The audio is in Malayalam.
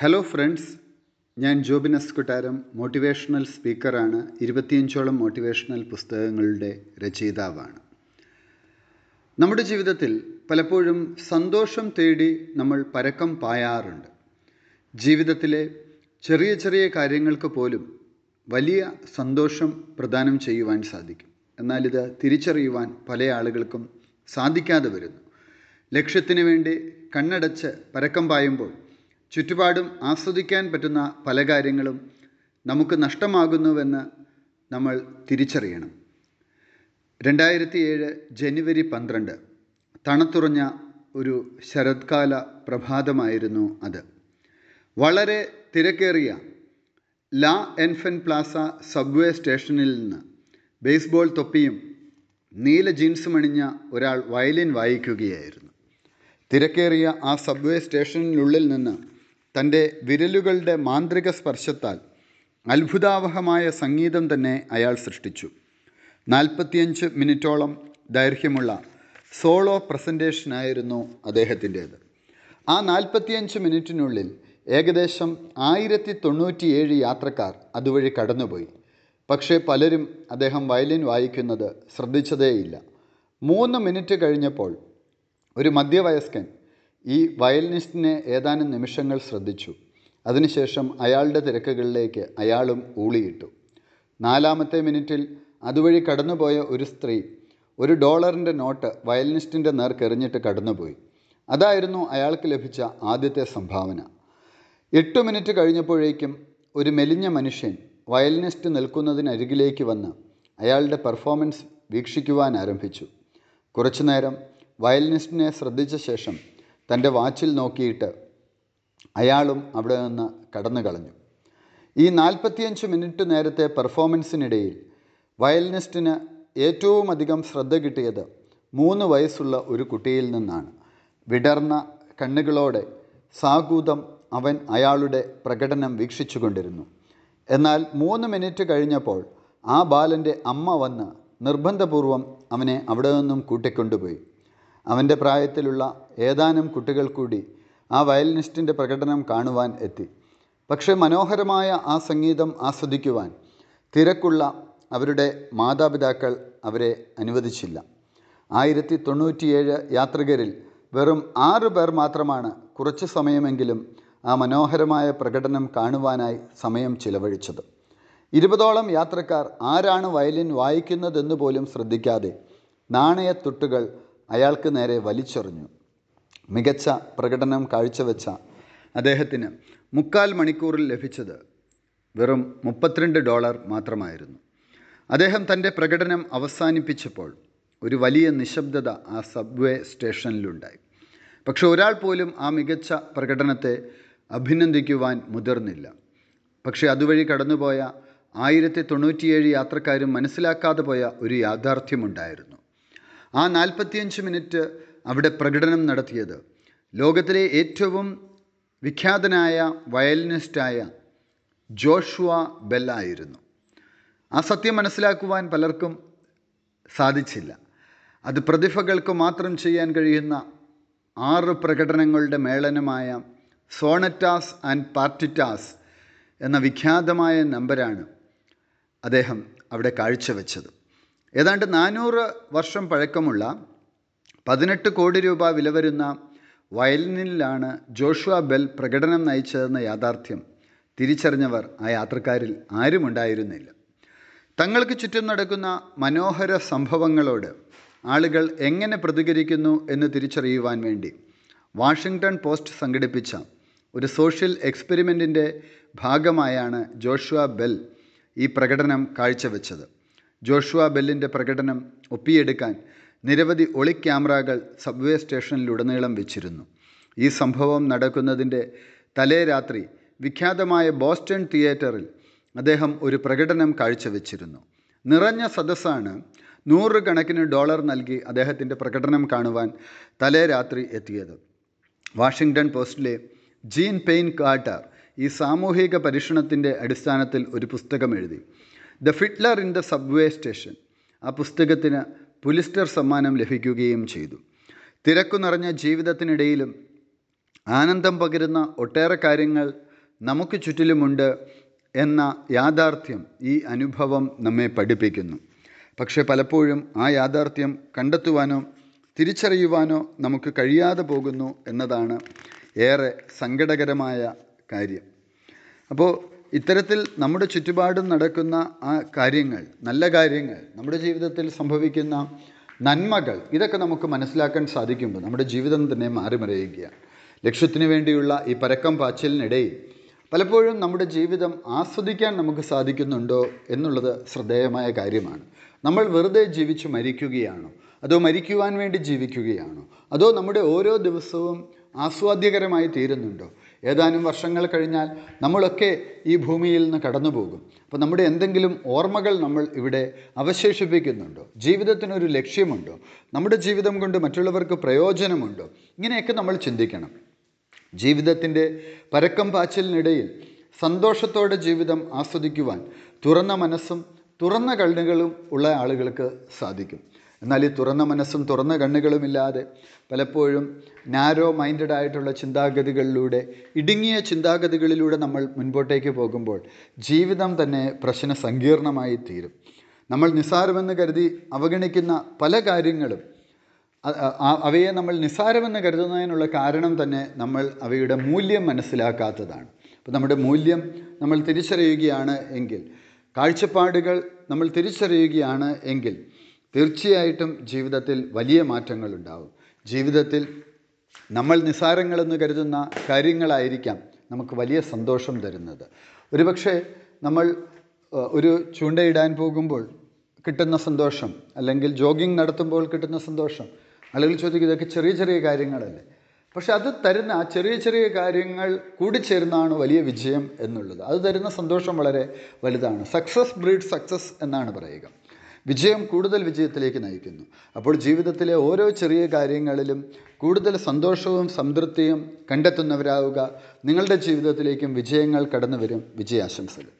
ഹലോ ഫ്രണ്ട്സ് ഞാൻ ജോബിനസ് കൊട്ടാരം മോട്ടിവേഷണൽ സ്പീക്കറാണ് ഇരുപത്തിയഞ്ചോളം മോട്ടിവേഷണൽ പുസ്തകങ്ങളുടെ രചയിതാവാണ്. നമ്മുടെ ജീവിതത്തിൽ പലപ്പോഴും സന്തോഷം തേടി നമ്മൾ പരക്കം പായാറുണ്ട്. ജീവിതത്തിലെ ചെറിയ ചെറിയ കാര്യങ്ങൾക്ക് പോലും വലിയ സന്തോഷം പ്രദാനം ചെയ്യുവാൻ സാധിക്കും. എന്നാൽ ഇത് തിരിച്ചറിയുവാൻ പല ആളുകൾക്കും സാധിക്കാതെ വരുന്നു. ലക്ഷ്യത്തിന് വേണ്ടി കണ്ണടച്ച് പരക്കം പായുമ്പോൾ ചുറ്റുപാടും ആസ്വദിക്കാൻ പറ്റുന്ന പല കാര്യങ്ങളും നമുക്ക് നഷ്ടമാകുന്നുവെന്ന് നമ്മൾ തിരിച്ചറിയണം. രണ്ടായിരത്തി ഏഴ് ജനുവരി പന്ത്രണ്ട് തണുത്തുറഞ്ഞ ഒരു ശരത്കാല പ്രഭാതമായിരുന്നു അത്. വളരെ തിരക്കേറിയ ലാ എൻഫൻ പ്ലാസ സബ്വേ സ്റ്റേഷനിൽ നിന്ന് ബേസ്ബോൾ തൊപ്പിയും നീല ജീൻസും അണിഞ്ഞ ഒരാൾ വയലിൻ വായിക്കുകയായിരുന്നു. തിരക്കേറിയ ആ സബ്വേ സ്റ്റേഷനിലുള്ളിൽ നിന്ന് തന്റെ വിരലുകളുടെ മാന്ത്രിക സ്പർശത്താൽ അത്ഭുതാവഹമായ സംഗീതം തന്നെ അയാൾ സൃഷ്ടിച്ചു. നാൽപ്പത്തിയഞ്ച് മിനിറ്റോളം ദൈർഘ്യമുള്ള സോളോ പ്രസന്റേഷനായിരുന്നു അദ്ദേഹത്തിന്റേത്. ആ നാൽപ്പത്തിയഞ്ച് മിനിറ്റിനുള്ളിൽ ഏകദേശം ആയിരത്തി തൊണ്ണൂറ്റിയേഴ് യാത്രക്കാർ അതുവഴി കടന്നുപോയി. പക്ഷേ പലരും അദ്ദേഹം വയലിൻ വായിക്കുന്നത് ശ്രദ്ധിച്ചതേയില്ല. മൂന്ന് മിനിറ്റ് കഴിഞ്ഞപ്പോൾ ഒരു മധ്യവയസ്കൻ ഈ വയലിനിസ്റ്റിനെ ഏതാനും നിമിഷങ്ങൾ ശ്രദ്ധിച്ചു. അതിനുശേഷം അയാളുടെ തിരക്കുകളിലേക്ക് അയാളും ഊളിയിട്ടു. നാലാമത്തെ മിനിറ്റിൽ അതുവഴി കടന്നുപോയ ഒരു സ്ത്രീ ഒരു ഡോളറിന്റെ നോട്ട് വയലിനിസ്റ്റിന്റെ നേർക്കെറിഞ്ഞിട്ട് കടന്നുപോയി. അതായിരുന്നു അയാൾക്ക് ലഭിച്ച ആദ്യത്തെ സംഭാവന. എട്ട് മിനിറ്റ് കഴിഞ്ഞപ്പോഴേക്കും ഒരു മെലിഞ്ഞ മനുഷ്യൻ വയലിനിസ്റ്റ് നിൽക്കുന്നതിനരികിലേക്ക് വന്ന് അയാളുടെ പെർഫോമൻസ് വീക്ഷിക്കുവാൻ ആരംഭിച്ചു. കുറച്ചുനേരം വയലിനിസ്റ്റിനെ ശ്രദ്ധിച്ച ശേഷം തന്റെ വാച്ചിൽ നോക്കിയിട്ട് അയാളും അവിടെ നിന്ന് കടന്നു കളഞ്ഞു. ഈ നാൽപ്പത്തിയഞ്ച് മിനിറ്റ് നേരത്തെ പെർഫോമൻസിനിടയിൽ വയലിനിസ്റ്റിന് ഏറ്റവും അധികം ശ്രദ്ധ കിട്ടിയത് മൂന്ന് വയസ്സുള്ള ഒരു കുട്ടിയിൽ നിന്നാണ്. വിടർന്ന കണ്ണുകളോടെ സാഗൂതം അവൻ അയാളുടെ പ്രകടനം വീക്ഷിച്ചുകൊണ്ടിരുന്നു. എന്നാൽ മൂന്ന് മിനിറ്റ് കഴിഞ്ഞപ്പോൾ ആ ബാലന്റെ അമ്മ വന്ന് നിർബന്ധപൂർവം അവനെ അവിടെ നിന്നും കൂട്ടിക്കൊണ്ടുപോയി. അവന്റെ പ്രായത്തിലുള്ള ഏതാനും കുട്ടികൾ കൂടി ആ വയലിനിസ്റ്റിന്റെ പ്രകടനം കാണുവാൻ എത്തി. പക്ഷേ മനോഹരമായ ആ സംഗീതം ആസ്വദിക്കുവാൻ തിരക്കുള്ള അവരുടെ മാതാപിതാക്കൾ അവരെ അനുവദിച്ചില്ല. ആയിരത്തി തൊണ്ണൂറ്റിയേഴ് യാത്രികരിൽ വെറും ആറ് പേർ മാത്രമാണ് കുറച്ച് സമയമെങ്കിലും ആ മനോഹരമായ പ്രകടനം കാണുവാനായി സമയം ചിലവഴിച്ചത്. ഇരുപതോളം യാത്രക്കാർ ആരാണ് വയലിൻ വായിക്കുന്നതെന്ന് പോലും ശ്രദ്ധിക്കാതെ നാണയത്തുട്ടുകൾ അയാൾക്ക് നേരെ വലിച്ചെറിഞ്ഞു. മികച്ച പ്രകടനം കാഴ്ചവെച്ച അദ്ദേഹത്തിന് മുക്കാൽ മണിക്കൂറിൽ ലഭിച്ചത് വെറും മുപ്പത്തിരണ്ട് ഡോളർ മാത്രമായിരുന്നു. അദ്ദേഹം തന്റെ പ്രകടനം അവസാനിപ്പിച്ചപ്പോൾ ഒരു വലിയ നിശബ്ദത ആ സബ്വേ സ്റ്റേഷനിലുണ്ടായി. പക്ഷെ ഒരാൾ പോലും ആ മികച്ച പ്രകടനത്തെ അഭിനന്ദിക്കുവാൻ മുതിർന്നില്ല. പക്ഷേ അതുവഴി കടന്നുപോയ ആയിരത്തി തൊണ്ണൂറ്റിയേഴ് യാത്രക്കാരും മനസ്സിലാക്കാതെ പോയ ഒരു യാഥാർത്ഥ്യമുണ്ടായിരുന്നു. ആ നാൽപ്പത്തിയഞ്ച് മിനിറ്റ് അവിടെ പ്രകടനം നടത്തിയത്. ലോകത്തിലെ ഏറ്റവും വിഖ്യാതനായ വയലിനിസ്റ്റായ ജോഷുവ ബെല്ലായിരുന്നു ആ സത്യം മനസ്സിലാക്കുവാൻ പലർക്കും സാധിച്ചില്ല. അത് പ്രതിഭകൾക്ക് മാത്രം ചെയ്യാൻ കഴിയുന്ന ആറ് പ്രകടനങ്ങളുടെ മേളനമായ സോണറ്റാസ് ആൻഡ് പാർട്ടിറ്റാസ് എന്ന വിഖ്യാതമായ നമ്പരാണ് അദ്ദേഹം അവിടെ കാഴ്ചവെച്ചത്. ഏതാണ്ട് നാനൂറ് വർഷം പഴക്കമുള്ള പതിനെട്ട് കോടി രൂപ വില വരുന്ന വയലിനിലാണ് ജോഷുവ ബെൽ പ്രകടനം നയിച്ചതെന്ന യാഥാർത്ഥ്യം തിരിച്ചറിഞ്ഞവർ ആ യാത്രക്കാരിൽ ആരുമുണ്ടായിരുന്നില്ല തങ്ങൾക്ക് ചുറ്റും നടക്കുന്ന മനോഹര സംഭവങ്ങളോട് ആളുകൾ എങ്ങനെ പ്രതികരിക്കുന്നു എന്ന് തിരിച്ചറിയുവാൻ വേണ്ടി വാഷിങ്ടൺ പോസ്റ്റ് സംഘടിപ്പിച്ച ഒരു സോഷ്യൽ എക്സ്പെരിമെന്റിന്റെ ഭാഗമായാണ് ജോഷുവ ബെൽ ഈ പ്രകടനം കാഴ്ചവെച്ചത്. ജോഷുവ ബെല്ലിന്റെ പ്രകടനം ഒപ്പിയെടുക്കാൻ നിരവധി ഒളി ക്യാമറകൾ സബ്വേ സ്റ്റേഷനിലുടനീളം വെച്ചിരുന്നു. ഈ സംഭവം നടക്കുന്നതിന്റെ തലേ രാത്രി വിഖ്യാതമായ ബോസ്റ്റൺ തിയേറ്ററിൽ അദ്ദേഹം ഒരു പ്രകടനം കാഴ്ചവെച്ചിരുന്നു. നിറഞ്ഞ സദസ്സാണ് നൂറുകണക്കിന് ഡോളർ നൽകി അദ്ദേഹത്തിന്റെ പ്രകടനം കാണുവാൻ തലേ രാത്രി എത്തിയത്. വാഷിങ്ടൺ പോസ്റ്റിലെ ജീൻ പെയിൻ കാർട്ടർ ഈ സാമൂഹിക പരീക്ഷണത്തിന്റെ അടിസ്ഥാനത്തിൽ ഒരു പുസ്തകം എഴുതി. The fiddler in the subway station. ആ പുസ്തകത്തിന് പുലിസ്റ്റർ സമ്മാനം ലഭിക്കുകയും ചെയ്തു. തിരക്കു നിറഞ്ഞ ജീവിതത്തിനിടയിലും ആനന്ദം പകരുന്ന ഒട്ടേറെ കാര്യങ്ങൾ നമുക്ക് ചുറ്റിലുമുണ്ട് എന്ന യാഥാർത്ഥ്യം ഈ അനുഭവം നമ്മെ പഠിപ്പിക്കുന്നു. പക്ഷേ പലപ്പോഴും ആ യാഥാർത്ഥ്യം കണ്ടെത്തുവാനോ തിരിച്ചറിയുവാനോ നമുക്ക് കഴിയാതെ പോകുന്നു എന്നതാണ് ഏറെ സങ്കടകരമായ കാര്യം. അപ്പോൾ ഇത്തരത്തിൽ നമ്മുടെ ചുറ്റുപാടും നടക്കുന്ന ആ കാര്യങ്ങൾ നല്ല കാര്യങ്ങൾ നമ്മുടെ ജീവിതത്തിൽ സംഭവിക്കുന്ന നന്മകൾ ഇതൊക്കെ നമുക്ക് മനസ്സിലാക്കാൻ സാധിക്കുമ്പോൾ നമ്മുടെ ജീവിതം തന്നെ മാറിമറിയുകയാണ്. ലക്ഷ്യത്തിന് വേണ്ടിയുള്ള ഈ പരക്കം പാച്ചിലിനിടയിൽ പലപ്പോഴും നമ്മുടെ ജീവിതം ആസ്വദിക്കാൻ നമുക്ക് സാധിക്കുന്നുണ്ടോ എന്നുള്ളത് ശ്രദ്ധേയമായ കാര്യമാണ്. നമ്മൾ വെറുതെ ജീവിച്ച് മരിക്കുകയാണോ? അതോ മരിക്കുവാൻ വേണ്ടി ജീവിക്കുകയാണോ? അതോ നമ്മുടെ ഓരോ ദിവസവും ആസ്വാദ്യകരമായി തീരുന്നുണ്ടോ? ഏതാനും വർഷങ്ങൾ കഴിഞ്ഞാൽ നമ്മളൊക്കെ ഈ ഭൂമിയിൽ നിന്ന് കടന്നു പോകും അപ്പോൾ നമ്മുടെ എന്തെങ്കിലും ഓർമ്മകൾ നമ്മൾ ഇവിടെ അവശേഷിപ്പിക്കുന്നുണ്ടോ? ജീവിതത്തിനൊരു ലക്ഷ്യമുണ്ടോ? നമ്മുടെ ജീവിതം കൊണ്ട് മറ്റുള്ളവർക്ക് പ്രയോജനമുണ്ടോ? ഇങ്ങനെയൊക്കെ നമ്മൾ ചിന്തിക്കണം. ജീവിതത്തിന്റെ പരക്കം പാച്ചിലിനിടയിൽ സന്തോഷത്തോടെ ജീവിതം ആസ്വദിക്കുവാൻ തുറന്ന മനസ്സും തുറന്ന കണ്ണുകളും ഉള്ള ആളുകൾക്ക് സാധിക്കും. എന്നാൽ ഈ തുറന്ന മനസ്സും തുറന്ന കണ്ണുകളുമില്ലാതെ പലപ്പോഴും നാരോ മൈൻഡഡ് ആയിട്ടുള്ള ചിന്താഗതികളിലൂടെ ഇടുങ്ങിയ ചിന്താഗതികളിലൂടെ നമ്മൾ മുൻപോട്ടേക്ക് പോകുമ്പോൾ ജീവിതം തന്നെ പ്രശ്ന സങ്കീർണമായി തീരും. നമ്മൾ നിസ്സാരമെന്ന് കരുതി അവഗണിക്കുന്ന പല കാര്യങ്ങളും അവയെ നമ്മൾ നിസ്സാരമെന്ന് കരുതുന്നതിനുള്ള കാരണം തന്നെ നമ്മൾ അവയുടെ മൂല്യം മനസ്സിലാക്കാത്തതാണ്. അപ്പോൾ നമ്മുടെ മൂല്യം നമ്മൾ തിരിച്ചറിയുകയാണ് എങ്കിൽ കാഴ്ചപ്പാടുകൾ നമ്മൾ തിരിച്ചറിയുകയാണ് എങ്കിൽ തീർച്ചയായിട്ടും ജീവിതത്തിൽ വലിയ മാറ്റങ്ങൾ ഉണ്ടാവും ജീവിതത്തിൽ നമ്മൾ നിസ്സാരങ്ങളെന്ന് കരുതുന്ന കാര്യങ്ങളായിരിക്കാം നമുക്ക് വലിയ സന്തോഷം തരുന്നത്. ഒരുപക്ഷെ നമ്മൾ ഒരു ചൂണ്ടയിടാൻ പോകുമ്പോൾ കിട്ടുന്ന സന്തോഷം അല്ലെങ്കിൽ ജോഗിങ് നടത്തുമ്പോൾ കിട്ടുന്ന സന്തോഷം ആളുകൾ ചോദിക്കും ഇതൊക്കെ ചെറിയ ചെറിയ കാര്യങ്ങളല്ലേ? പക്ഷെ അത് തരുന്ന ആ ചെറിയ ചെറിയ കാര്യങ്ങൾ കൂടിച്ചേരുന്നതാണ് വലിയ വിജയം എന്നുള്ളത്. അത് തരുന്ന സന്തോഷം വളരെ വലുതാണ്. സക്സസ് ബ്രീഡ് സക്സസ് എന്നാണ് പറയുക. വിജയം കൂടുതൽ വിജയത്തിലേക്ക് നയിക്കുന്നു. അപ്പോൾ ജീവിതത്തിലെ ഓരോ ചെറിയ കാര്യങ്ങളിലും കൂടുതൽ സന്തോഷവും സംതൃപ്തിയും കണ്ടെത്തുന്നവരാവുക. നിങ്ങളുടെ ജീവിതത്തിലേക്കും വിജയങ്ങൾ കടന്നു വരും വിജയാശംസകൾ.